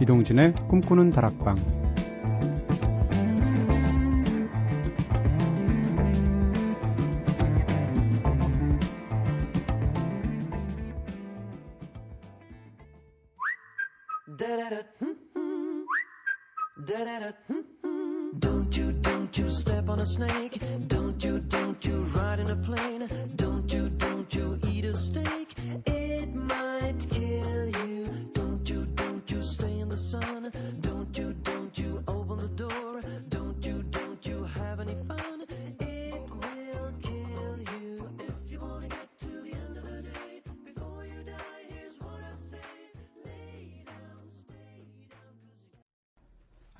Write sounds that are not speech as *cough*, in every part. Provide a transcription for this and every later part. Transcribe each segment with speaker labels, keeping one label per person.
Speaker 1: 이동진의 꿈꾸는 다락방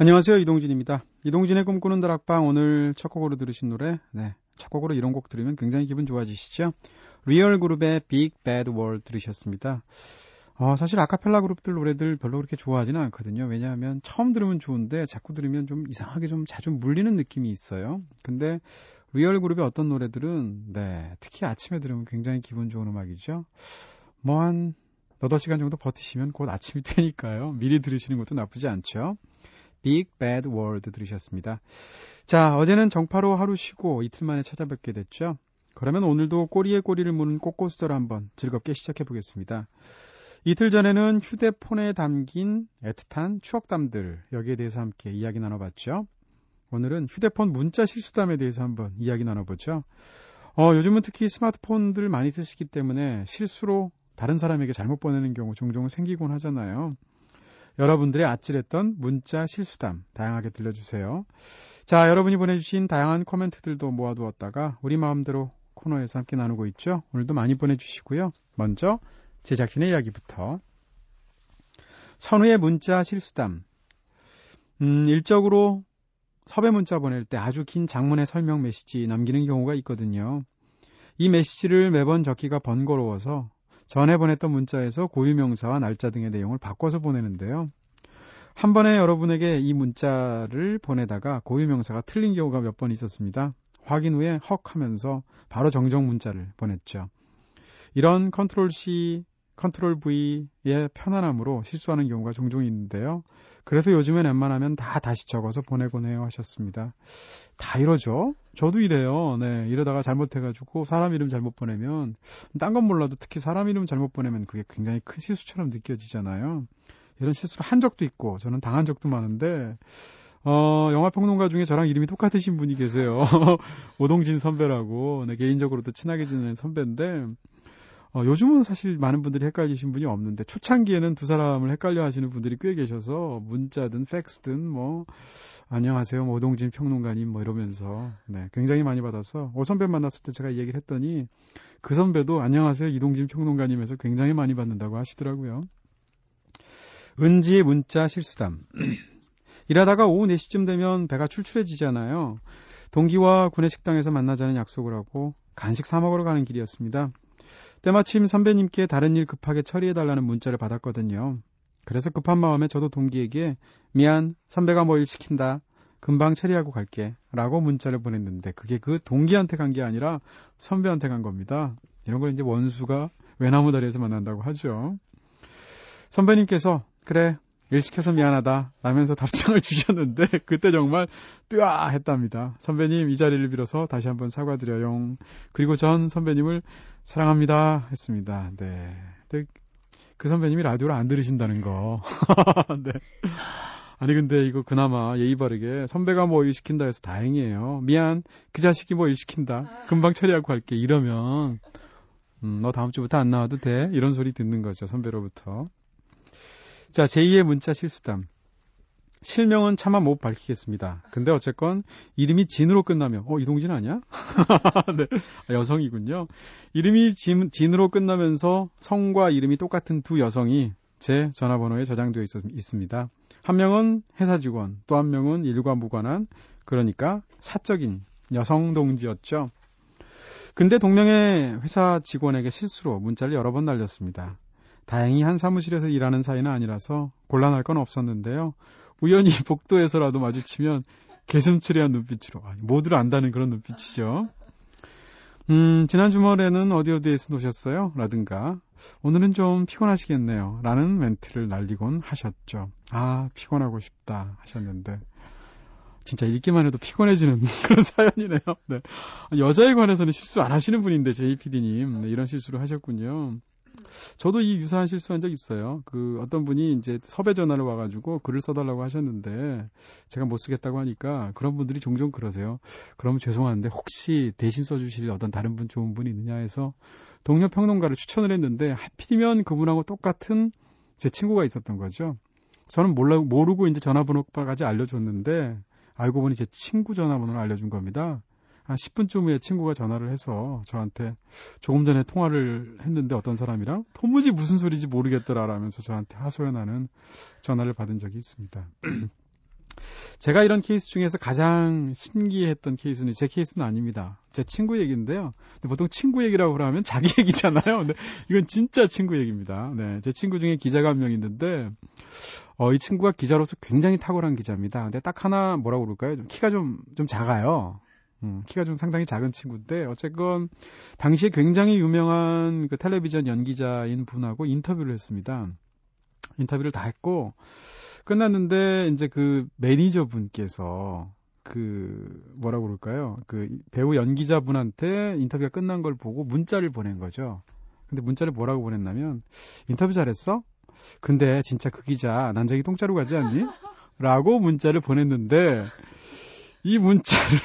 Speaker 1: 안녕하세요. 이동진입니다. 이동진의 꿈꾸는 다락방 오늘 첫 곡으로 들으신 노래 네, 첫 곡으로 이런 곡 들으면 굉장히 기분 좋아지시죠? 리얼 그룹의 Big Bad World 들으셨습니다. 어, 사실 아카펠라 그룹들 노래들 별로 그렇게 좋아하지는 않거든요. 왜냐하면 처음 들으면 좋은데 자꾸 들으면 좀 이상하게 좀 자주 물리는 느낌이 있어요. 근데 리얼 그룹의 어떤 노래들은 네, 특히 아침에 들으면 굉장히 기분 좋은 음악이죠. 뭐한 8시간 정도 버티시면 곧 아침이 되니까요. 미리 들으시는 것도 나쁘지 않죠. Big Bad World 들으셨습니다. 자, 어제는 정파로 하루 쉬고 이틀 만에 찾아뵙게 됐죠. 그러면 오늘도 꼬리에 꼬리를 무는 꽃꽃수절 한번 즐겁게 시작해 보겠습니다. 이틀 전에는 휴대폰에 담긴 애틋한 추억담들 여기에 대해서 함께 이야기 나눠봤죠. 오늘은 휴대폰 문자 실수담에 대해서 한번 이야기 나눠보죠. 어, 요즘은 특히 스마트폰들 많이 쓰시기 때문에 실수로 다른 사람에게 잘못 보내는 경우 종종 생기곤 하잖아요. 여러분들의 아찔했던 문자 실수담 다양하게 들려주세요. 자, 여러분이 보내주신 다양한 코멘트들도 모아두었다가 우리 마음대로 코너에서 함께 나누고 있죠. 오늘도 많이 보내주시고요. 먼저 제작진의 이야기부터. 선우의 문자 실수담. 음, 일적으로 섭외 문자 보낼 때 아주 긴 장문의 설명 메시지 남기는 경우가 있거든요. 이 메시지를 매번 적기가 번거로워서 전에 보냈던 문자에서 고유명사와 날짜 등의 내용을 바꿔서 보내는데요. 한 번에 여러분에게 이 문자를 보내다가 고유명사가 틀린 경우가 몇 번 있었습니다. 확인 후에 헉 하면서 바로 정정 문자를 보냈죠. 이런 control C, control V의 편안함으로 실수하는 경우가 종종 있는데요. 그래서 요즘엔 웬만하면 다 다시 적어서 보내곤 해요 하셨습니다. 다 이러죠? 저도 이래요. 네. 이러다가 잘못해가지고 사람 이름 잘못 보내면, 딴 건 몰라도 특히 사람 이름 잘못 보내면 그게 굉장히 큰 실수처럼 느껴지잖아요. 이런 실수를 한 적도 있고, 저는 당한 적도 많은데, 어, 영화평론가 중에 저랑 이름이 똑같으신 분이 계세요. *laughs* 오동진 선배라고, 네, 개인적으로도 친하게 지내는 선배인데, 어, 요즘은 사실 많은 분들이 헷갈리신 분이 없는데 초창기에는 두 사람을 헷갈려 하시는 분들이 꽤 계셔서 문자든 팩스든 뭐 안녕하세요 뭐 오동진 평론가님 뭐 이러면서 네, 굉장히 많이 받아서 오 선배 만났을 때 제가 얘기를 했더니 그 선배도 안녕하세요 이동진 평론가님에서 굉장히 많이 받는다고 하시더라고요. 은지의 문자 실수담. *clears throat* 일하다가 오후 4시쯤 되면 배가 출출해지잖아요. 동기와 구내 식당에서 만나자는 약속을 하고 간식 사 먹으러 가는 길이었습니다. 때마침 선배님께 다른 일 급하게 처리해달라는 문자를 받았거든요. 그래서 급한 마음에 저도 동기에게 미안, 선배가 뭐 일 시킨다. 금방 처리하고 갈게. 라고 문자를 보냈는데 그게 그 동기한테 간 게 아니라 선배한테 간 겁니다. 이런 걸 이제 원수가 외나무 다리에서 만난다고 하죠. 선배님께서 그래 일 시켜서 미안하다 라면서 답장을 *laughs* 주셨는데 그때 정말 뜨아 했답니다. 선배님 이 자리를 빌어서 다시 한번 사과드려요. 그리고 전 선배님을 사랑합니다 했습니다. 네. 그 선배님이 라디오를 안 들으신다는 거. *laughs* 네. 아니 근데 이거 그나마 예의 바르게 선배가 뭐 일 시킨다 해서 다행이에요. 미안 그 자식이 뭐 일 시킨다. 금방 처리하고 갈게 이러면 음, 너 다음 주부터 안 나와도 돼 이런 소리 듣는 거죠 선배로부터. 자, 제2의 문자 실수담. 실명은 차마 못 밝히겠습니다. 근데 어쨌건 이름이 진으로 끝나면 어 이동진 아니야? *laughs* 네, 여성이군요. 이름이 진, 진으로 끝나면서 성과 이름이 똑같은 두 여성이 제 전화번호에 저장되어 있, 있습니다. 한 명은 회사 직원, 또 한 명은 일과 무관한 그러니까 사적인 여성 동지였죠. 근데 동명의 회사 직원에게 실수로 문자를 여러 번 날렸습니다. 다행히 한 사무실에서 일하는 사이는 아니라서 곤란할 건 없었는데요. 우연히 *laughs* 복도에서라도 마주치면 개슴츠레한 눈빛으로 아, 모두를 안다는 그런 눈빛이죠. 음, 지난 주말에는 어디 어디에서 노셨어요? 라든가, 오늘은 좀 피곤하시겠네요. 라는 멘트를 날리곤 하셨죠. 아, 피곤하고 싶다 하셨는데, 진짜 읽기만 해도 피곤해지는 *laughs* 그런 사연이네요. 네. 여자에 관해서는 실수 안 하시는 분인데, JPD님. 네, 이런 실수를 하셨군요. 저도 이 유사한 실수한 적 있어요. 그 어떤 분이 이제 섭외 전화를 와가지고 글을 써달라고 하셨는데 제가 못 쓰겠다고 하니까 그런 분들이 종종 그러세요. 그러면 죄송한데 혹시 대신 써주실 어떤 다른 분 좋은 분이 있느냐 해서 동료 평론가를 추천을 했는데 하필이면 그분하고 똑같은 제 친구가 있었던 거죠. 저는 몰라 모르고 이제 전화번호까지 알려줬는데 알고 보니 제 친구 전화번호를 알려준 겁니다. 한 10분쯤 후에 친구가 전화를 해서 저한테 조금 전에 통화를 했는데 어떤 사람이랑 도무지 무슨 소리인지 모르겠더라 라면서 저한테 하소연하는 전화를 받은 적이 있습니다. *clears throat* 제가 이런 케이스 중에서 가장 신기했던 케이스는 제 케이스는 아닙니다. 제 친구 얘기인데요. 보통 친구 얘기라고 그러면 자기 *laughs* 얘기잖아요. 근데 이건 진짜 친구 얘기입니다. 네, 제 친구 중에 기자가 한 명 있는데 어, 이 친구가 기자로서 굉장히 탁월한 기자입니다. 근데 딱 하나 뭐라고 그럴까요? 좀 키가 좀, 좀 작아요. 음, 키가 좀 상당히 작은 친구인데 어쨌건 당시에 굉장히 유명한 그 텔레비전 연기자인 분하고 인터뷰를 했습니다. 인터뷰를 다 했고 끝났는데 이제 그 매니저 분께서 그 뭐라고 그럴까요? 그 배우 연기자 분한테 인터뷰가 끝난 걸 보고 문자를 보낸 거죠. 근데 문자를 뭐라고 보냈냐면 인터뷰 잘했어? 근데 진짜 그 기자 난장이 똥자루 가지 않니? 라고 문자를 보냈는데 이 문자를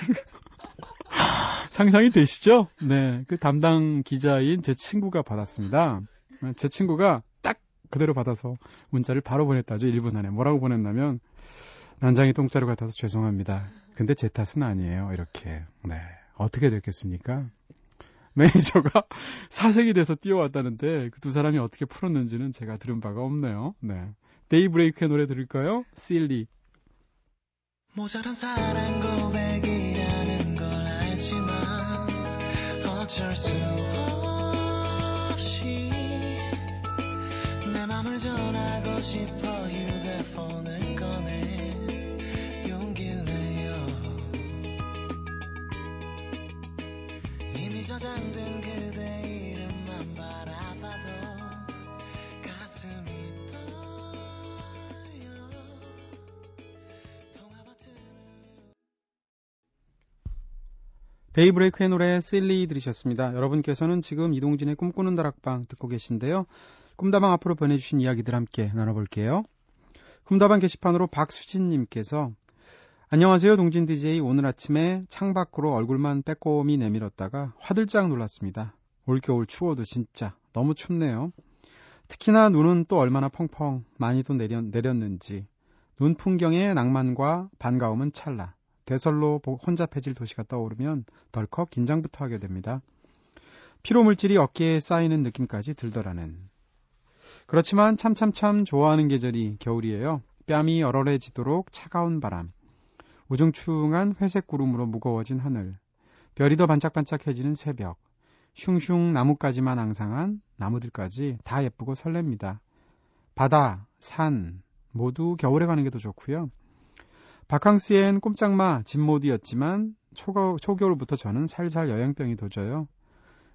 Speaker 1: 상상이 되시죠? 네. 그 담당 기자인 제 친구가 받았습니다. 제 친구가 딱 그대로 받아서 문자를 바로 보냈다죠. 1분 안에. 뭐라고 보냈냐면, 난장이 똥자루 같아서 죄송합니다. 근데 제 탓은 아니에요. 이렇게. 네. 어떻게 됐겠습니까? 매니저가 *laughs* 사색이 돼서 뛰어왔다는데 그 두 사람이 어떻게 풀었는지는 제가 들은 바가 없네요. 네. 데이브레이크의 노래 들을까요? 실리. 모자란 사랑 고백이라는 걸 알지만 어쩔 수 없이 내 맘을 전하고 싶어 휴대폰을 꺼내 용기를 내요. 이미 저장된 데이브레이크의 노래 실리 들으셨습니다. 여러분께서는 지금 이동진의 꿈꾸는 다락방 듣고 계신데요. 꿈다방 앞으로 보내주신 이야기들 함께 나눠볼게요. 꿈다방 게시판으로 박수진님께서 안녕하세요 동진 DJ 오늘 아침에 창밖으로 얼굴만 빼꼼히 내밀었다가 화들짝 놀랐습니다. 올겨울 추워도 진짜 너무 춥네요. 특히나 눈은 또 얼마나 펑펑 많이도 내렸, 내렸는지 눈 풍경의 낭만과 반가움은 찰나 대설로 혼잡해질 도시가 떠오르면 덜컥 긴장부터 하게 됩니다. 피로 물질이 어깨에 쌓이는 느낌까지 들더라는. 그렇지만 참참참 좋아하는 계절이 겨울이에요. 뺨이 얼얼해지도록 차가운 바람. 우중충한 회색 구름으로 무거워진 하늘. 별이 더 반짝반짝해지는 새벽. 흉흉 나뭇가지만 앙상한 나무들까지 다 예쁘고 설렙니다. 바다, 산 모두 겨울에 가는 게 더 좋고요. 바캉스엔 꼼짝마 집 모드였지만 초가, 초겨 울부터 저는 살살 여행병이 도져요.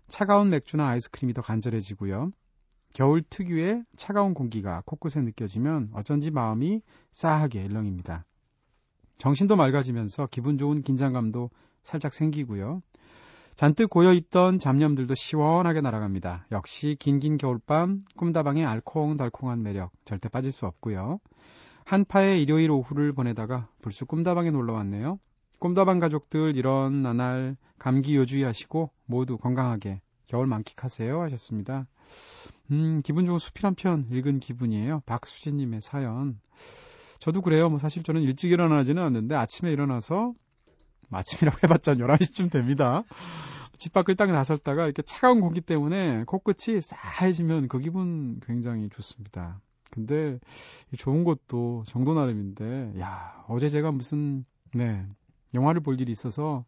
Speaker 1: 차가운 맥주나 아이스크림이 더 간절해지고요. 겨울 특유의 차가운 공기가 코끝에 느껴지면 어쩐지 마음이 싸하게 일렁입니다. 정신도 맑아지면서 기분 좋은 긴장감도 살짝 생기고요. 잔뜩 고여있던 잡념들도 시원하게 날아갑니다. 역시 긴긴 겨울밤 꿈다방의 알콩달콩한 매력 절대 빠질 수 없고요. 한파의 일요일 오후를 보내다가 불쑥 꿈다방에 놀러 왔네요. 꿈다방 가족들 이런 나날 감기 요주의하시고 모두 건강하게 겨울 만끽하세요 하셨습니다. 음, 기분 좋은 수필 한 편 읽은 기분이에요. 박수진님의 사연. 저도 그래요. 뭐 사실 저는 일찍 일어나지는 않는데 아침에 일어나서 아침이라고 *laughs* 해봤자 11시쯤 됩니다. 집 밖을 딱 나섰다가 이렇게 차가운 공기 때문에 코끝이 싸해지면 그 기분 굉장히 좋습니다. 근데 좋은 것도 정도 나름인데 야 어제 제가 무슨 네 영화를 볼 일이 있어서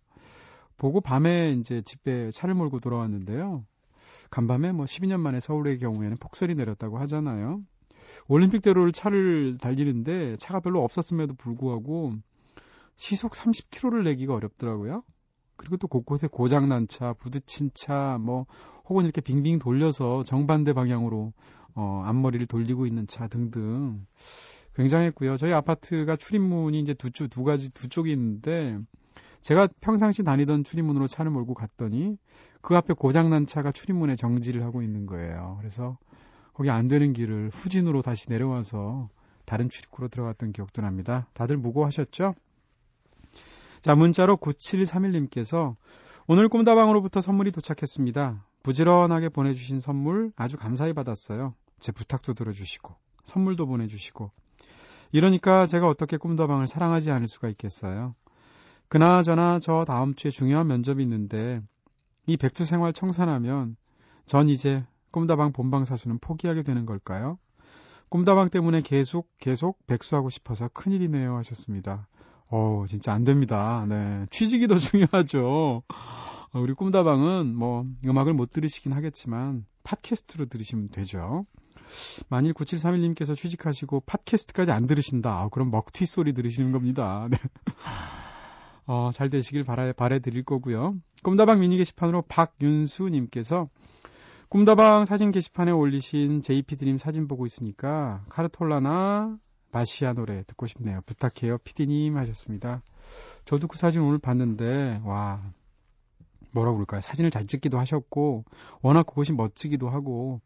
Speaker 1: 보고 밤에 이제 집에 차를 몰고 돌아왔는데요. 간밤에 뭐 12년 만에 서울의 경우에는 폭설이 내렸다고 하잖아요. 올림픽대로를 차를 달리는데 차가 별로 없었음에도 불구하고 시속 30km를 내기가 어렵더라고요. 그리고 또 곳곳에 고장난 차, 부딪힌 차, 뭐 혹은 이렇게 빙빙 돌려서 정반대 방향으로 어, 앞머리를 돌리고 있는 차 등등 굉장했고요. 저희 아파트가 출입문이 이제 두, 두 가지 두 쪽이 있는데 제가 평상시 다니던 출입문으로 차를 몰고 갔더니 그 앞에 고장난 차가 출입문에 정지를 하고 있는 거예요. 그래서 거기 안 되는 길을 후진으로 다시 내려와서 다른 출입구로 들어갔던 기억도 납니다. 다들 무고하셨죠? 자, 문자로 9731님께서 오늘 꿈다방으로부터 선물이 도착했습니다. 부지런하게 보내주신 선물 아주 감사히 받았어요. 제 부탁도 들어주시고, 선물도 보내주시고. 이러니까 제가 어떻게 꿈다방을 사랑하지 않을 수가 있겠어요. 그나저나 저 다음 주에 중요한 면접이 있는데, 이 백투생활 청산하면 전 이제 꿈다방 본방 사수는 포기하게 되는 걸까요? 꿈다방 때문에 계속 계속 백수하고 싶어서 큰일이네요 하셨습니다. 어 진짜 안 됩니다. 네. 취직이 더 *laughs* 중요하죠. 어, 우리 꿈다방은 뭐 음악을 못 들으시긴 하겠지만 팟캐스트로 들으시면 되죠. 만일 9731님께서 취직하시고 팟캐스트까지 안 들으신다. 어, 그럼 먹튀 소리 들으시는 겁니다. *laughs* 네. 어, 잘 되시길 바라, 바래드릴 거고요. 꿈다방 미니 게시판으로 박윤수님께서 꿈다방 사진 게시판에 올리신 JP드림 사진 보고 있으니까 카르톨라나 바시아 노래 듣고 싶네요. 부탁해요. 피디님 하셨습니다. 저도 그 사진 오늘 봤는데 와 뭐라고 그럴까요? 사진을 잘 찍기도 하셨고 워낙 그곳이 멋지기도 하고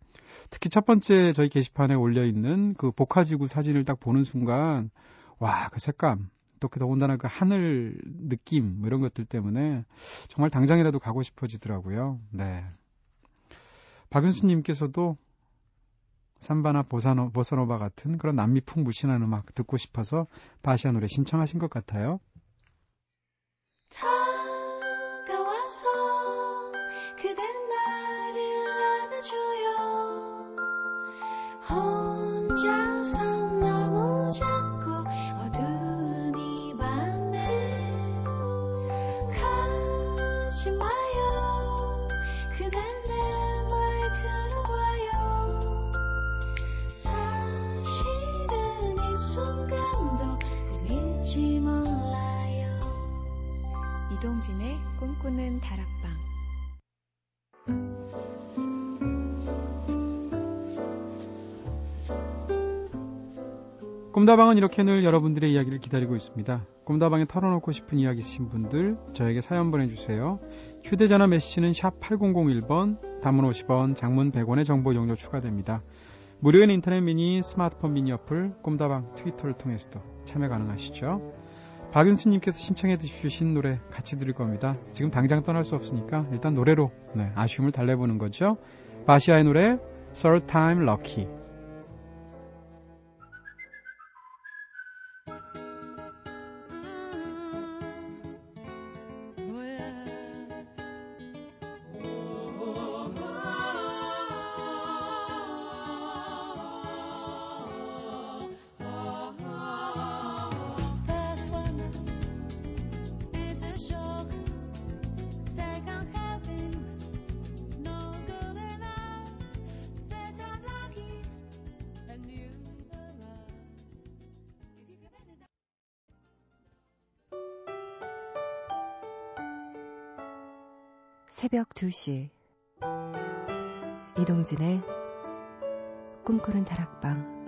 Speaker 1: 특히 첫 번째 저희 게시판에 올려 있는 그 복화지구 사진을 딱 보는 순간 와 그 색감 또 더군다나 그 하늘 느낌 뭐 이런 것들 때문에 정말 당장이라도 가고 싶어지더라고요. 네. 박윤수님께서도 삼바나 보사노, 보사노바 같은 그런 남미풍 무신한 음악 듣고 싶어서 바시아 노래 신청하신 것 같아요. 다가와서 그댄 나를 안아줘요 혼자
Speaker 2: 이동진의 꿈꾸는 다락방
Speaker 1: 꿈다방은 이렇게 늘 여러분들의 이야기를 기다리고 있습니다. 꿈다방에 털어놓고 싶은 이야기 있으신 분들 저에게 사연 보내주세요. 휴대전화 메시지는 샵 8001번, 단문 50원, 장문 100원의 정보 용료 추가됩니다. 무료인 인터넷 미니, 스마트폰 미니 어플, 꿈다방 트위터를 통해서도 참여 가능하시죠. 박윤수님께서 신청해 주신 노래 같이 들을 겁니다. 지금 당장 떠날 수 없으니까 일단 노래로 네, 아쉬움을 달래보는 거죠. 바시아의 노래 Third Time Lucky
Speaker 2: 새벽 2시 이동진의 꿈꾸는 다락방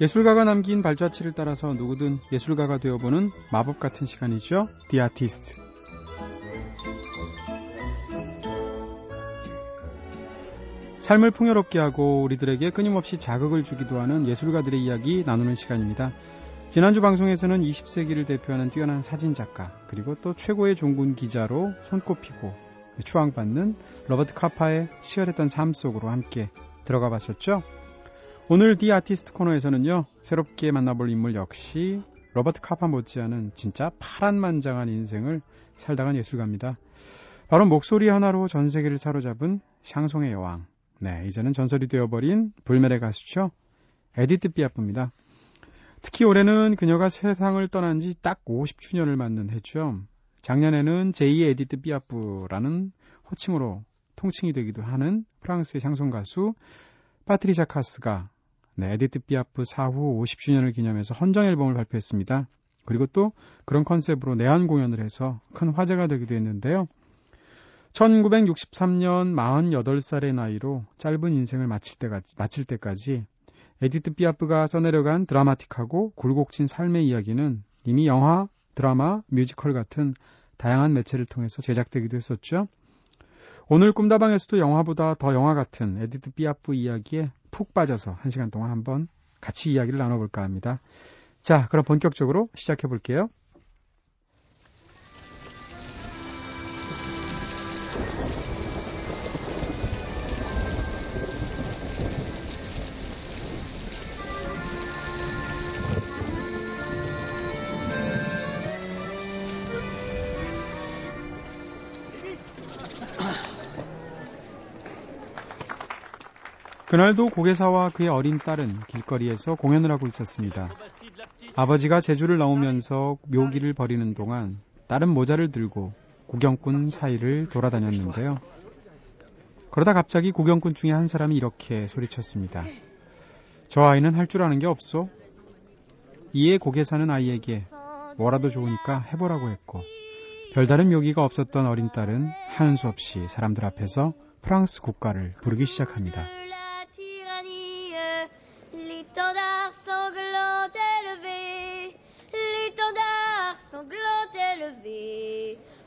Speaker 1: 예술가가 남긴 발자취를 따라서 누구든 예술가가 되어보는 마법 같은 시간이죠. Artist. 삶을 풍요롭게 하고 우리들에게 끊임없이 자극을 주기도 하는 예술가들의 이야기 나누는 시간입니다. 지난주 방송에서는 20세기를 대표하는 뛰어난 사진작가 그리고 또 최고의 종군 기자로 손꼽히고 추앙받는 로버트 카파의 치열했던 삶 속으로 함께 들어가 봤었죠. 오늘 디 아티스트 코너에서는요 새롭게 만나볼 인물 역시 로버트 카파 못지않은 진짜 파란만장한 인생을 살다간 예술가입니다. 바로 목소리 하나로 전 세계를 사로잡은 샹송의 여왕 네, 이제는 전설이 되어버린 불멸의 가수죠. 에디트 피아프입니다. 특히 올해는 그녀가 세상을 떠난 지 딱 50주년을 맞는 해죠. 작년에는 제2의 에디트 삐아프라는 호칭으로 통칭이 되기도 하는 프랑스의 샹송 가수 파트리샤 카스가 네, 에디트 삐아프 사후 50주년을 기념해서 헌정 앨범을 발표했습니다. 그리고 또 그런 컨셉으로 내한 공연을 해서 큰 화제가 되기도 했는데요. 1963년 48살의 나이로 짧은 인생을 마칠, 때까지, 마칠 때까지 에디트 삐아프가 써내려간 드라마틱하고 굴곡진 삶의 이야기는 이미 영화, 드라마, 뮤지컬 같은 다양한 매체를 통해서 제작되기도 했었죠. 오늘 꿈다방에서도 영화보다 더 영화 같은 에디트 삐아프 이야기에 푹 빠져서 한 시간 동안 한번 같이 이야기를 나눠볼까 합니다. 자, 그럼 본격적으로 시작해 볼게요. 그날도 고개사와 그의 어린 딸은 길거리에서 공연을 하고 있었습니다. 아버지가 제주를 나오면서 묘기를 벌이는 동안 딸은 모자를 들고 구경꾼 사이를 돌아다녔는데요. 그러다 갑자기 구경꾼 중에 한 사람이 이렇게 소리쳤습니다. 저 아이는 할 줄 아는 게 없소? 이에 고개사는 아이에게 뭐라도 좋으니까 해보라고 했고 별다른 묘기가 없었던 어린 딸은 하는 수 없이 사람들 앞에서 프랑스 국가를 부르기 시작합니다.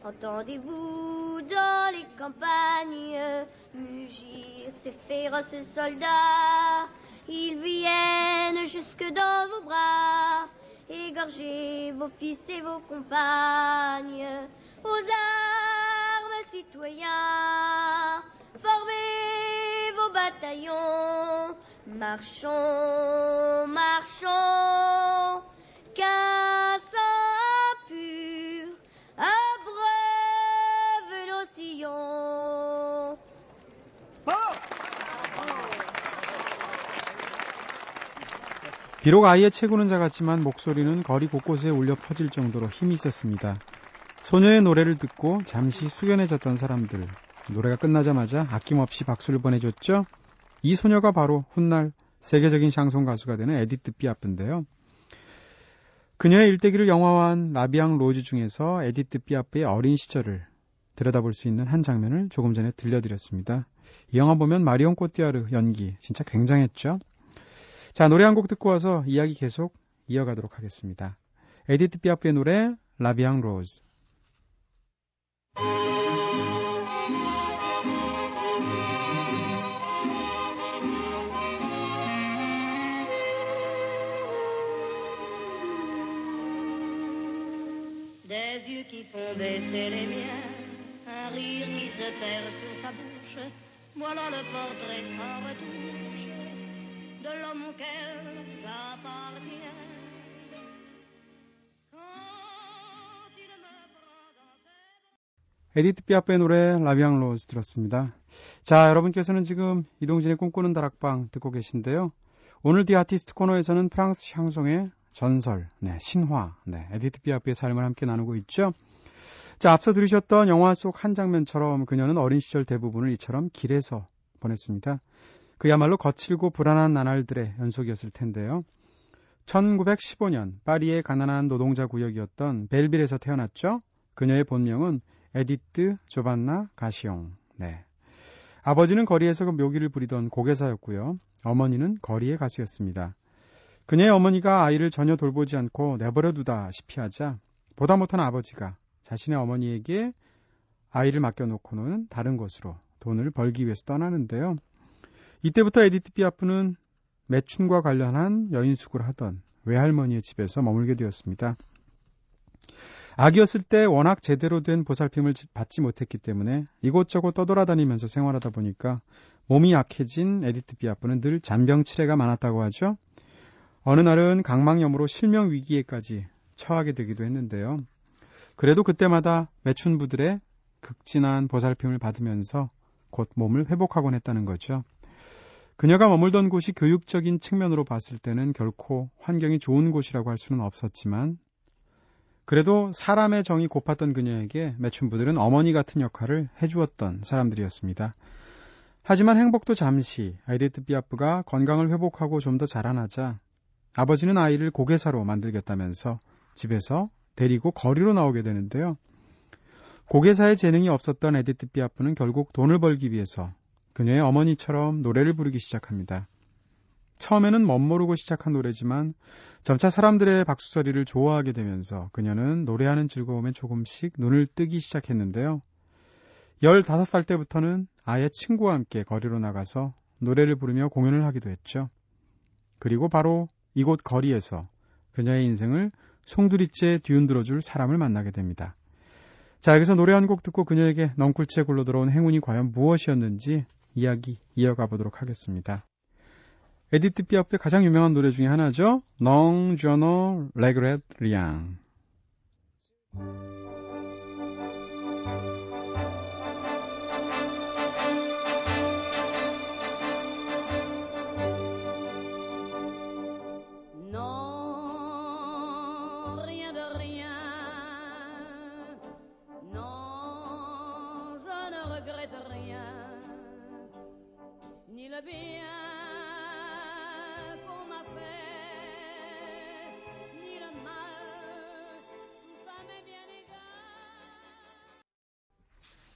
Speaker 3: Entendez-vous dans les campagnes mugir ces féroces soldats Ils viennent jusque dans vos bras, égorger vos fils et vos compagnes. Aux armes, citoyens, formez vos bataillons. Marchons, marchons, qu'un
Speaker 1: 비록 아이의 채구는 작았지만 목소리는 거리 곳곳에 울려 퍼질 정도로 힘이 있었습니다. 소녀의 노래를 듣고 잠시 숙연해졌던 사람들. 노래가 끝나자마자 아낌없이 박수를 보내줬죠. 이 소녀가 바로 훗날 세계적인 샹송 가수가 되는 에디트 삐아프인데요. 그녀의 일대기를 영화화한 La Vie en rose 중에서 에디트 삐아프의 어린 시절을 들여다볼 수 있는 한 장면을 조금 전에 들려드렸습니다. 이 영화 보면 마리온 꼬띠아르 연기 진짜 굉장했죠. 자, 노래 한 곡 듣고 와서 이야기 계속 이어가도록 하겠습니다. 에디트 삐아프의 노래 라비앙 로즈.
Speaker 3: De l'homme dans ses
Speaker 1: 에디트 삐아프의 노래 La Vie en rose 들었습니다. 자, 여러분께서는 지금 이동진의 꿈꾸는 다락방 듣고 계신데요. 오늘 The Artist 코너에서는 프랑스 샹송의 전설, 네, 신화, 네, 에디트 삐아프의 삶을 함께 나누고 있죠. 자, 앞서 들으셨던 영화 속 한 장면처럼 그녀는 어린 시절 대부분을 이처럼 길에서 보냈습니다. 그야말로 거칠고 불안한 나날들의 연속이었을 텐데요. 1915년 파리의 가난한 노동자 구역이었던 벨빌에서 태어났죠. 그녀의 본명은 에디트 조반나 가시옹. 네. 아버지는 거리에서 그 묘기를 부리던 곡예사였고요. 어머니는 거리의 가수였습니다. 그녀의 어머니가 아이를 전혀 돌보지 않고 내버려 두다시피 하자 보다 못한 아버지가 자신의 어머니에게 아이를 맡겨놓고는 다른 곳으로 돈을 벌기 위해서 떠나는데요. 이때부터 에디트 피아프는 매춘과 관련한 여인숙을 하던 외할머니의 집에서 머물게 되었습니다. 아기였을 때 워낙 제대로 된 보살핌을 받지 못했기 때문에 이곳저곳 떠돌아다니면서 생활하다 보니까 몸이 약해진 에디트 피아프는 늘 잔병치레가 많았다고 하죠. 어느 날은 각막염으로 실명 위기에까지 처하게 되기도 했는데요. 그래도 그때마다 매춘부들의 극진한 보살핌을 받으면서 곧 몸을 회복하곤 했다는 거죠. 그녀가 머물던 곳이 교육적인 측면으로 봤을 때는 결코 환경이 좋은 곳이라고 할 수는 없었지만 그래도 사람의 정이 고팠던 그녀에게 매춘부들은 어머니 같은 역할을 해주었던 사람들이었습니다. 하지만 행복도 잠시 아이데트 비아프가 건강을 회복하고 좀 더 자라나자 아버지는 아이를 곡예사로 만들겠다면서 집에서 데리고 거리로 나오게 되는데요. 곡예사의 재능이 없었던 에디트 피아프는 결국 돈을 벌기 위해서 그녀의 어머니처럼 노래를 부르기 시작합니다. 처음에는 멋모르고 시작한 노래지만 점차 사람들의 박수소리를 좋아하게 되면서 그녀는 노래하는 즐거움에 조금씩 눈을 뜨기 시작했는데요. 15살 때부터는 아예 친구와 함께 거리로 나가서 노래를 부르며 공연을 하기도 했죠. 그리고 바로 이곳 거리에서 그녀의 인생을 송두리째 뒤흔들어줄 사람을 만나게 됩니다. 자, 여기서 노래 한 곡 듣고 그녀에게 넝쿨째 굴러 들어온 행운이 과연 무엇이었는지 이야기 이어가 보도록 하겠습니다. 에디트 피아프의 가장 유명한 노래 중에 하나죠. Non je ne regrette.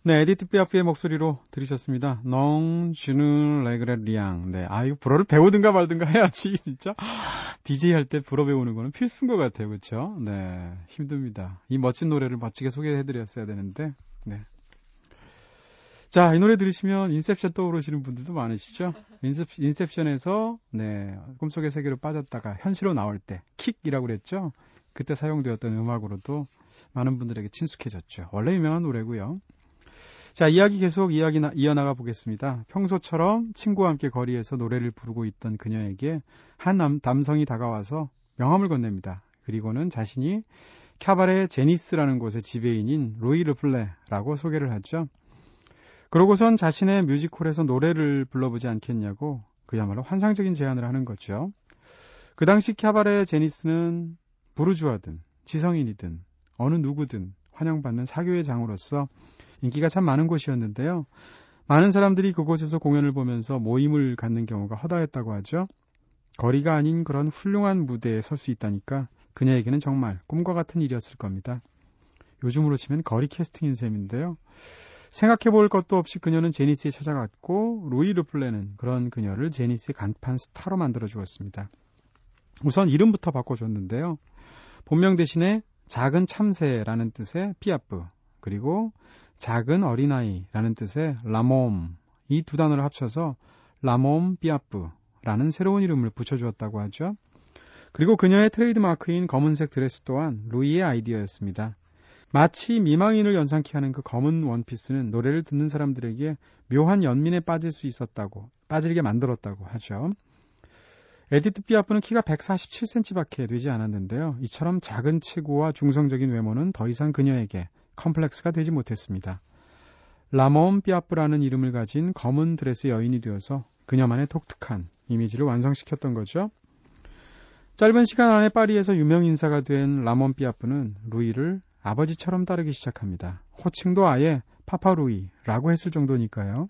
Speaker 1: 네, 에디트 피아프의 목소리로 들으셨습니다. Je ne regrette rien. 네, 아 이거 불어를 배우든가 말든가 해야지 *laughs* 진짜. DJ 할 때 불어 배우는 거는 필수인 것 같아요, 그렇죠? 네, 힘듭니다. 이 멋진 노래를 멋지게 소개해드렸어야 되는데, 네. 자, 이 노래 들으시면 인셉션 떠오르시는 분들도 많으시죠? 인셉, 인셉션에서, 네, 꿈속의 세계로 빠졌다가 현실로 나올 때, 킥이라고 그랬죠? 그때 사용되었던 음악으로도 많은 분들에게 친숙해졌죠. 원래 유명한 노래고요. 자, 이야기 계속 이야기 나, 이어나가 보겠습니다. 평소처럼 친구와 함께 거리에서 노래를 부르고 있던 그녀에게 한 남, 남성이 다가와서 명함을 건넵니다. 그리고는 자신이 캬바레 제니스라는 곳의 지배인인 로이 르플레라고 소개를 하죠. 그러고선 자신의 뮤지컬에서 노래를 불러보지 않겠냐고 그야말로 환상적인 제안을 하는 거죠. 그 당시 캬바레 제니스는 부르주아든 지성인이든 어느 누구든 환영받는 사교의 장으로서 인기가 참 많은 곳이었는데요. 많은 사람들이 그곳에서 공연을 보면서 모임을 갖는 경우가 허다했다고 하죠. 거리가 아닌 그런 훌륭한 무대에 설 수 있다니까 그녀에게는 정말 꿈과 같은 일이었을 겁니다. 요즘으로 치면 거리 캐스팅인 셈인데요. 생각해 볼 것도 없이 그녀는 제니스에 찾아갔고 로이 르플레는 그런 그녀를 제니스의 간판 스타로 만들어 주었습니다. 우선 이름부터 바꿔줬는데요. 본명 대신에 작은 참새라는 뜻의 피아프 그리고 작은 어린아이라는 뜻의 La Môme 이 두 단어를 합쳐서 La Môme 피아프라는 새로운 이름을 붙여주었다고 하죠. 그리고 그녀의 트레이드 마크인 검은색 드레스 또한 루이의 아이디어였습니다. 마치 미망인을 연상케 하는 그 검은 원피스는 노래를 듣는 사람들에게 묘한 연민에 빠질 수 있었다고 빠지게 만들었다고 하죠. 에디트 피아프는 키가 147cm밖에 되지 않았는데요. 이처럼 작은 체구와 중성적인 외모는 더 이상 그녀에게 컴플렉스가 되지 못했습니다. La Môme 피아프라는 이름을 가진 검은 드레스 여인이 되어서 그녀만의 독특한 이미지를 완성시켰던 거죠. 짧은 시간 안에 파리에서 유명 인사가 된 La Môme 피아프는 루이를 아버지처럼 따르기 시작합니다. 호칭도 아예 파파루이라고 했을 정도니까요.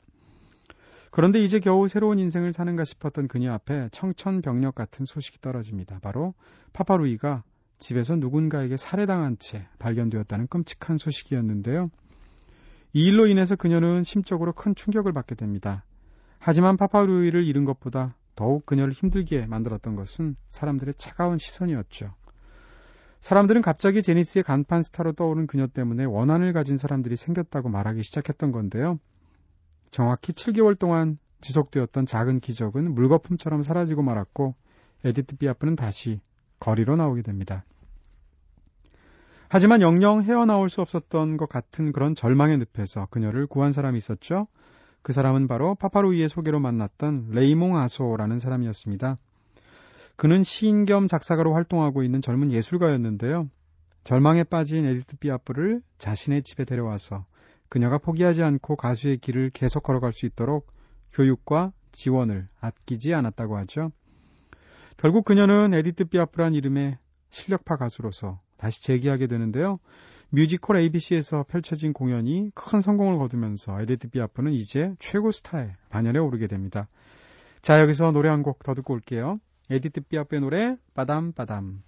Speaker 1: 그런데 이제 겨우 새로운 인생을 사는가 싶었던 그녀 앞에 청천벽력 같은 소식이 떨어집니다. 바로 파파루이가 집에서 누군가에게 살해당한 채 발견되었다는 끔찍한 소식이었는데요. 이 일로 인해서 그녀는 심적으로 큰 충격을 받게 됩니다. 하지만 파파루이를 잃은 것보다 더욱 그녀를 힘들게 만들었던 것은 사람들의 차가운 시선이었죠. 사람들은 갑자기 제니스의 간판 스타로 떠오른 그녀 때문에 원한을 가진 사람들이 생겼다고 말하기 시작했던 건데요. 정확히 7개월 동안 지속되었던 작은 기적은 물거품처럼 사라지고 말았고 에디트 피아프는 다시 거리로 나오게 됩니다. 하지만 영영 헤어나올 수 없었던 것 같은 그런 절망의 늪에서 그녀를 구한 사람이 있었죠. 그 사람은 바로 파파루이의 소개로 만났던 레이몽 아소라는 사람이었습니다. 그는 시인 겸 작사가로 활동하고 있는 젊은 예술가였는데요. 절망에 빠진 에디트 피아프를 자신의 집에 데려와서 그녀가 포기하지 않고 가수의 길을 계속 걸어갈 수 있도록 교육과 지원을 아끼지 않았다고 하죠. 결국 그녀는 에디트 피아프란 이름의 실력파 가수로서 다시 재기하게 되는데요. 뮤직홀 ABC에서 펼쳐진 공연이 큰 성공을 거두면서 에디트 피아프는 이제 최고 스타의 반열에 오르게 됩니다. 자, 여기서 노래 한 곡 더 듣고 올게요. 에디트 피아프의 노래
Speaker 3: Padam padam.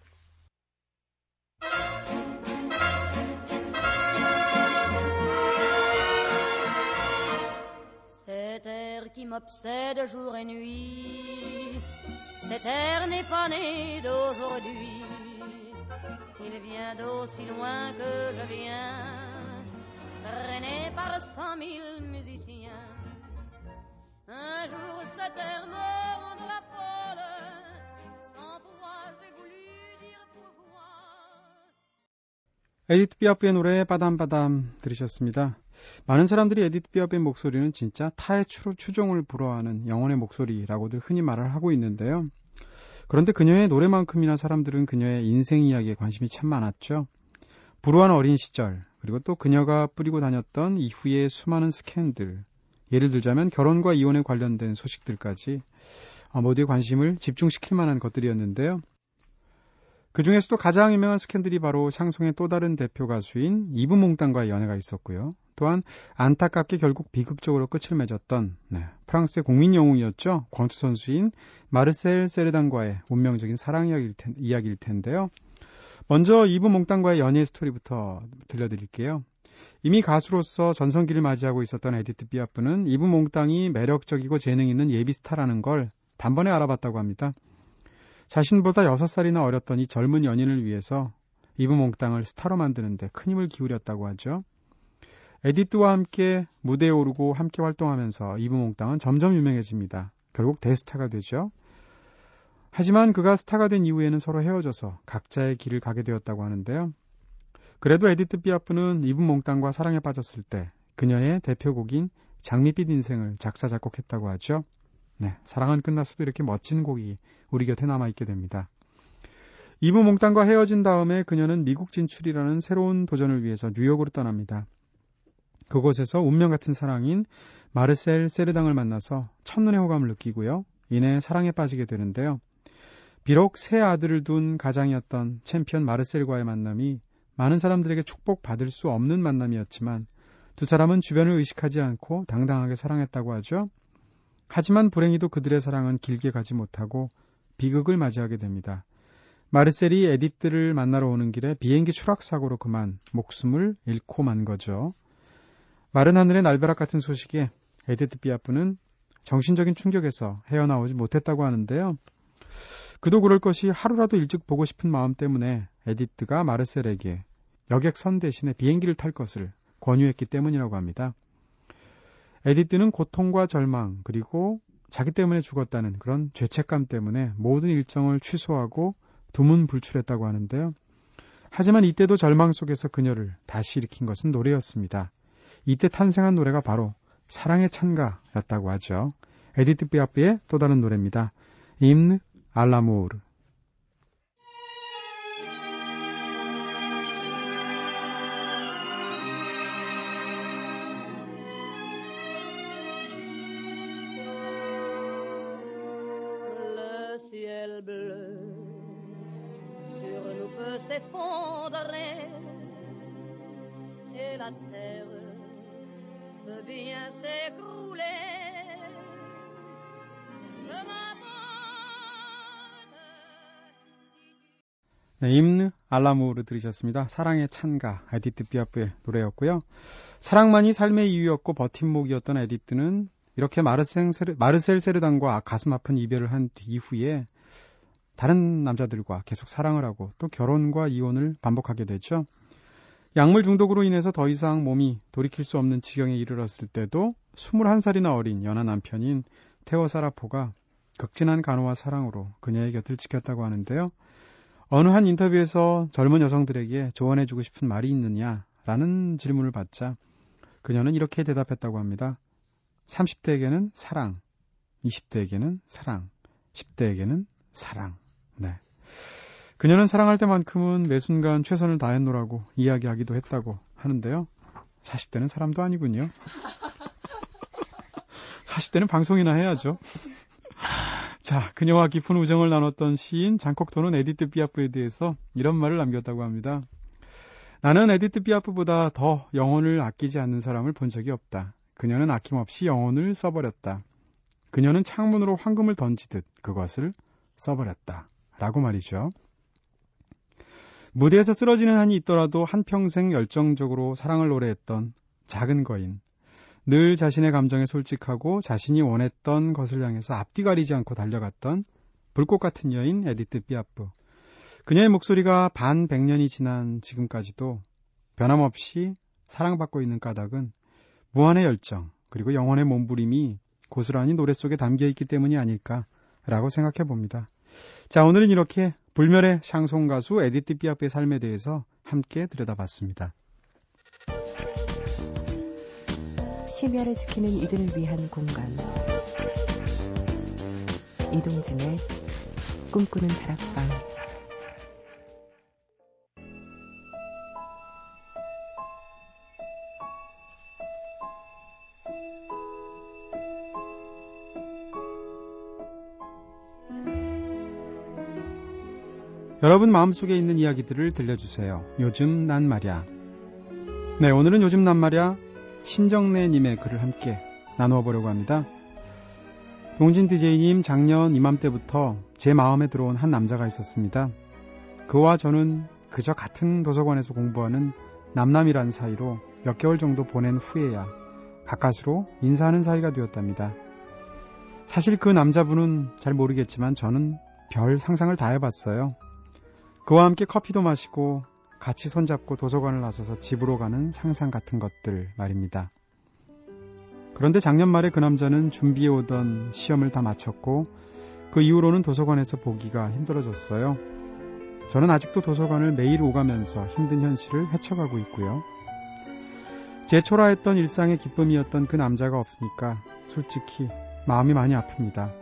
Speaker 3: M'obsède jour et nuit, cet air n'est pas né d'aujourd'hui. Il vient d'aussi loin que je viens, traîné par cent mille musiciens. Un jour cet air me rendra folle,
Speaker 1: 에디트 비아프의 노래 빠담빠담 들으셨습니다. 많은 사람들이 에디트 피아프의 목소리는 진짜 타의 추, 추종을 불허하는 영혼의 목소리라고들 흔히 말을 하고 있는데요. 그런데 그녀의 노래만큼이나 사람들은 그녀의 인생 이야기에 관심이 참 많았죠. 불우한 어린 시절, 그리고 또 그녀가 뿌리고 다녔던 이후의 수많은 스캔들, 예를 들자면 결혼과 이혼에 관련된 소식들까지 어, 모두의 관심을 집중시킬 만한 것들이었는데요. 그 중에서도 가장 유명한 스캔들이 바로 샹송의 또 다른 대표 가수인 이브몽땅과의 연애가 있었고요. 또한 안타깝게 결국 비극적으로 끝을 맺었던 네, 프랑스의 국민 영웅이었죠. 권투 선수인 마르셀 세르단과의 운명적인 사랑 이야기일, 텐, 이야기일 텐데요. 먼저 이브몽땅과의 연애 스토리부터 들려드릴게요. 이미 가수로서 전성기를 맞이하고 있었던 에디트 피아프는 이브몽땅이 매력적이고 재능 있는 예비 스타라는 걸 단번에 알아봤다고 합니다. 자신보다 6살이나 어렸던 이 젊은 연인을 위해서 이브몽땅을 스타로 만드는데 큰 힘을 기울였다고 하죠. 에디트와 함께 무대에 오르고 함께 활동하면서 이브몽땅은 점점 유명해집니다. 결국 대스타가 되죠. 하지만 그가 스타가 된 이후에는 서로 헤어져서 각자의 길을 가게 되었다고 하는데요. 그래도 에디트 피아프는 이브몽땅과 사랑에 빠졌을 때 그녀의 대표곡인 장밋빛 인생을 작사 작곡했다고 하죠. 네, 사랑은 끝났어도 이렇게 멋진 곡이 우리 곁에 남아있게 됩니다. 이브 몽땅과 헤어진 다음에 그녀는 미국 진출이라는 새로운 도전을 위해서 뉴욕으로 떠납니다. 그곳에서 운명 같은 사랑인 마르셀 세르당을 만나서 첫눈에 호감을 느끼고요. 이내 사랑에 빠지게 되는데요. 비록 세 아들을 둔 가장이었던 챔피언 마르셀과의 만남이 많은 사람들에게 축복받을 수 없는 만남이었지만 두 사람은 주변을 의식하지 않고 당당하게 사랑했다고 하죠. 하지만 불행히도 그들의 사랑은 길게 가지 못하고 비극을 맞이하게 됩니다. 마르셀이 에디트를 만나러 오는 길에 비행기 추락사고로 그만 목숨을 잃고 만 거죠. 마른 하늘에 날벼락 같은 소식에 에디트 피아프는 정신적인 충격에서 헤어나오지 못했다고 하는데요. 그도 그럴 것이 하루라도 일찍 보고 싶은 마음 때문에 에디트가 마르셀에게 여객선 대신에 비행기를 탈 것을 권유했기 때문이라고 합니다. 에디트는 고통과 절망 그리고 자기 때문에 죽었다는 그런 죄책감 때문에 모든 일정을 취소하고 두문불출했다고 하는데요. 하지만 이때도 절망 속에서 그녀를 다시 일으킨 것은 노래였습니다. 이때 탄생한 노래가 바로 사랑의 찬가였다고 하죠. 에디트 피아프의 또 다른 노래입니다. Hymne à l'amour à l'amour 들으셨습니다. 사랑의 찬가 에디트 피아프의 노래였고요. 사랑만이 삶의 이유였고 버팀목이었던 에디트는 이렇게 마르셀, 세르, 마르셀 세르단과 가슴 아픈 이별을 한 이후에 다른 남자들과 계속 사랑을 하고 또 결혼과 이혼을 반복하게 되죠. 약물 중독으로 인해서 더 이상 몸이 돌이킬 수 없는 지경에 이르렀을 때도 21살이나 어린 연하 남편인 테오 사라포가 극진한 간호와 사랑으로 그녀의 곁을 지켰다고 하는데요. 어느 한 인터뷰에서 젊은 여성들에게 조언해주고 싶은 말이 있느냐라는 질문을 받자 그녀는 이렇게 대답했다고 합니다. 30대에게는 사랑, 20대에게는 사랑, 10대에게는 사랑. 네. 그녀는 사랑할 때만큼은 매 순간 최선을 다했노라고 이야기하기도 했다고 하는데요. 40대는 사람도 아니군요. 40대는 방송이나 해야죠. 자, 그녀와 깊은 우정을 나눴던 시인 장콕토는 에디트 피아프에 대해서 이런 말을 남겼다고 합니다. 나는 에디트 피아프보다 더 영혼을 아끼지 않는 사람을 본 적이 없다. 그녀는 아낌없이 영혼을 써버렸다. 그녀는 창문으로 황금을 던지듯 그것을 써버렸다. 라고 말이죠. 무대에서 쓰러지는 한이 있더라도 한평생 열정적으로 사랑을 노래했던 작은 거인. 늘 자신의 감정에 솔직하고 자신이 원했던 것을 향해서 앞뒤 가리지 않고 달려갔던 불꽃 같은 여인 에디트 피아프. 그녀의 목소리가 반 백년이 지난 지금까지도 변함없이 사랑받고 있는 까닭은 무한의 열정 그리고 영혼의 몸부림이 고스란히 노래 속에 담겨 있기 때문이 아닐까라고 생각해 봅니다. 자, 오늘은 이렇게 불멸의 샹송 가수 에디트 피아프의 삶에 대해서 함께 들여다봤습니다.
Speaker 2: 심야를 지키는 이들을 위한 공간. 이동진의 꿈꾸는 다락방.
Speaker 1: 여러분 마음속에 있는 이야기들을 들려주세요. 요즘 난 말야. 네, 오늘은 요즘 난 말야 신정래님의 글을 함께 나누어 보려고 합니다. 동진 DJ님 작년 이맘때부터 제 마음에 들어온 한 남자가 있었습니다. 그와 저는 그저 같은 도서관에서 공부하는 남남이란 사이로 몇 개월 정도 보낸 후에야 가까스로 인사하는 사이가 되었답니다. 사실 그 남자분은 잘 모르겠지만 저는 별 상상을 다 해봤어요. 그와 함께 커피도 마시고 같이 손잡고 도서관을 나서서 집으로 가는 상상 같은 것들 말입니다. 그런데 작년 말에 그 남자는 준비해 오던 시험을 다 마쳤고 그 이후로는 도서관에서 보기가 힘들어졌어요. 저는 아직도 도서관을 매일 오가면서 힘든 현실을 헤쳐가고 있고요. 제 초라했던 일상의 기쁨이었던 그 남자가 없으니까 솔직히 마음이 많이 아픕니다.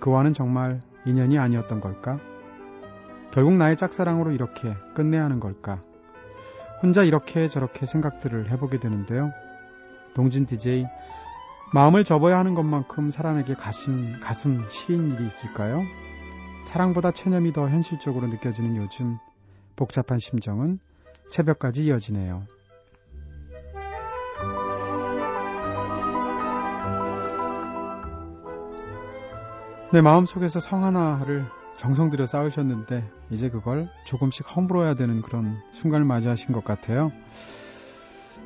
Speaker 1: 그와는 정말 인연이 아니었던 걸까? 결국 나의 짝사랑으로 이렇게 끝내야 하는 걸까? 혼자 이렇게 저렇게 생각들을 해보게 되는데요. 동진 DJ, 마음을 접어야 하는 것만큼 사람에게 가슴, 가슴 시린 일이 있을까요? 사랑보다 체념이 더 현실적으로 느껴지는 요즘 복잡한 심정은 새벽까지 이어지네요. 내 마음속에서 성 하나를 정성 들여 쌓으셨는데 이제 그걸 조금씩 허물어야 되는 그런 순간을 맞이하신 것 같아요.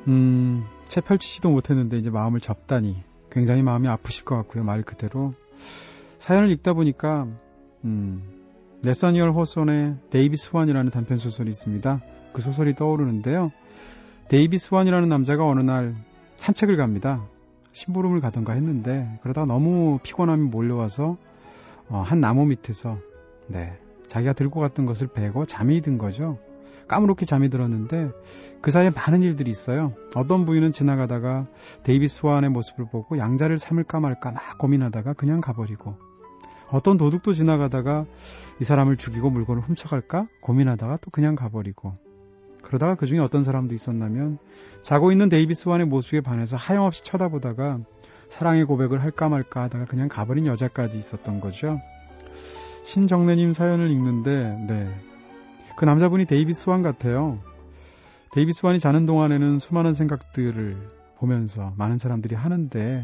Speaker 1: 음, 채 펼치지도 못했는데 이제 마음을 접다니 굉장히 마음이 아프실 것 같고요. 말 그대로 사연을 읽다 보니까 음, 너새니얼 호손의 데이비드 스완이라는 단편 소설이 있습니다. 그 소설이 떠오르는데요. 데이비드 스완이라는 남자가 어느 날 산책을 갑니다. 심부름을 가던가 했는데 그러다 너무 피곤함이 몰려와서 어, 한 나무 밑에서 네. 자기가 들고 갔던 것을 베고 잠이 든 거죠. 까무렇게 잠이 들었는데 그 사이에 많은 일들이 있어요. 어떤 부인은 지나가다가 데이비스 와안의 모습을 보고 양자를 삼을까 말까 막 고민하다가 그냥 가버리고 어떤 도둑도 지나가다가 이 사람을 죽이고 물건을 훔쳐갈까 고민하다가 또 그냥 가버리고 그러다가 그 중에 어떤 사람도 있었나면 자고 있는 데이비드 스완의 모습에 반해서 하염없이 쳐다보다가 사랑의 고백을 할까 말까 하다가 그냥 가버린 여자까지 있었던 거죠. 신정래님 사연을 읽는데, 네. 그 남자분이 데이비드 스완 같아요. 데이비드 스완이 자는 동안에는 수많은 생각들을 보면서 많은 사람들이 하는데,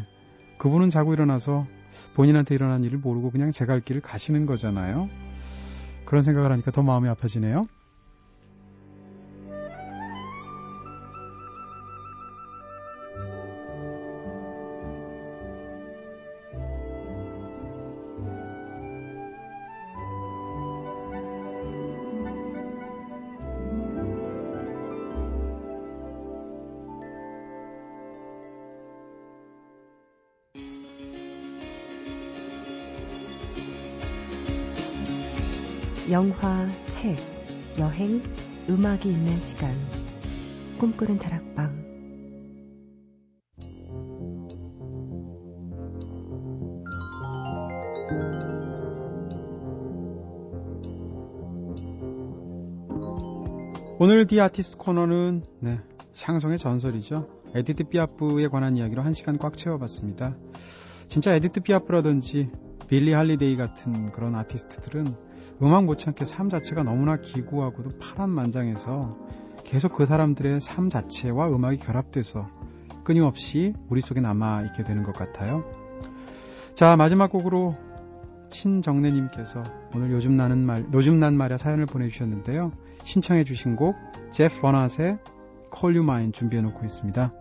Speaker 1: 그분은 자고 일어나서 본인한테 일어난 일을 모르고 그냥 제 갈 길을 가시는 거잖아요. 그런 생각을 하니까 더 마음이 아파지네요.
Speaker 2: 영화, 책, 여행, 음악이 있는 시간. 꿈꾸는 다락방.
Speaker 1: 오늘 The Artist 코너는 네, 샹송의 전설이죠. 에디트 피아프에 관한 이야기로 한 시간 꽉 채워봤습니다. 진짜 에디트 피아프라든지 빌리 할리데이 같은 그런 아티스트들은 음악 못지않게 삶 자체가 너무나 기구하고도 파란만장해서 계속 그 사람들의 삶 자체와 음악이 결합돼서 끊임없이 우리 속에 남아 있게 되는 것 같아요. 자, 마지막 곡으로 신정래님께서 오늘 요즘 나는 말, 요즘 난 말야 사연을 보내주셨는데요. 신청해주신 곡, 제프 버낫의 Call You Mine 준비해놓고 있습니다.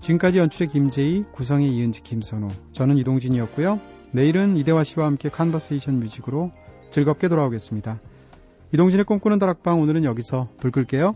Speaker 1: 지금까지 연출의 김재희, 구성의 이은지, 김선호, 저는 이동진이었고요. 내일은 이대화 씨와 함께 컨버세이션 뮤직으로 즐겁게 돌아오겠습니다. 이동진의 꿈꾸는 다락방 오늘은 여기서 불 끌게요.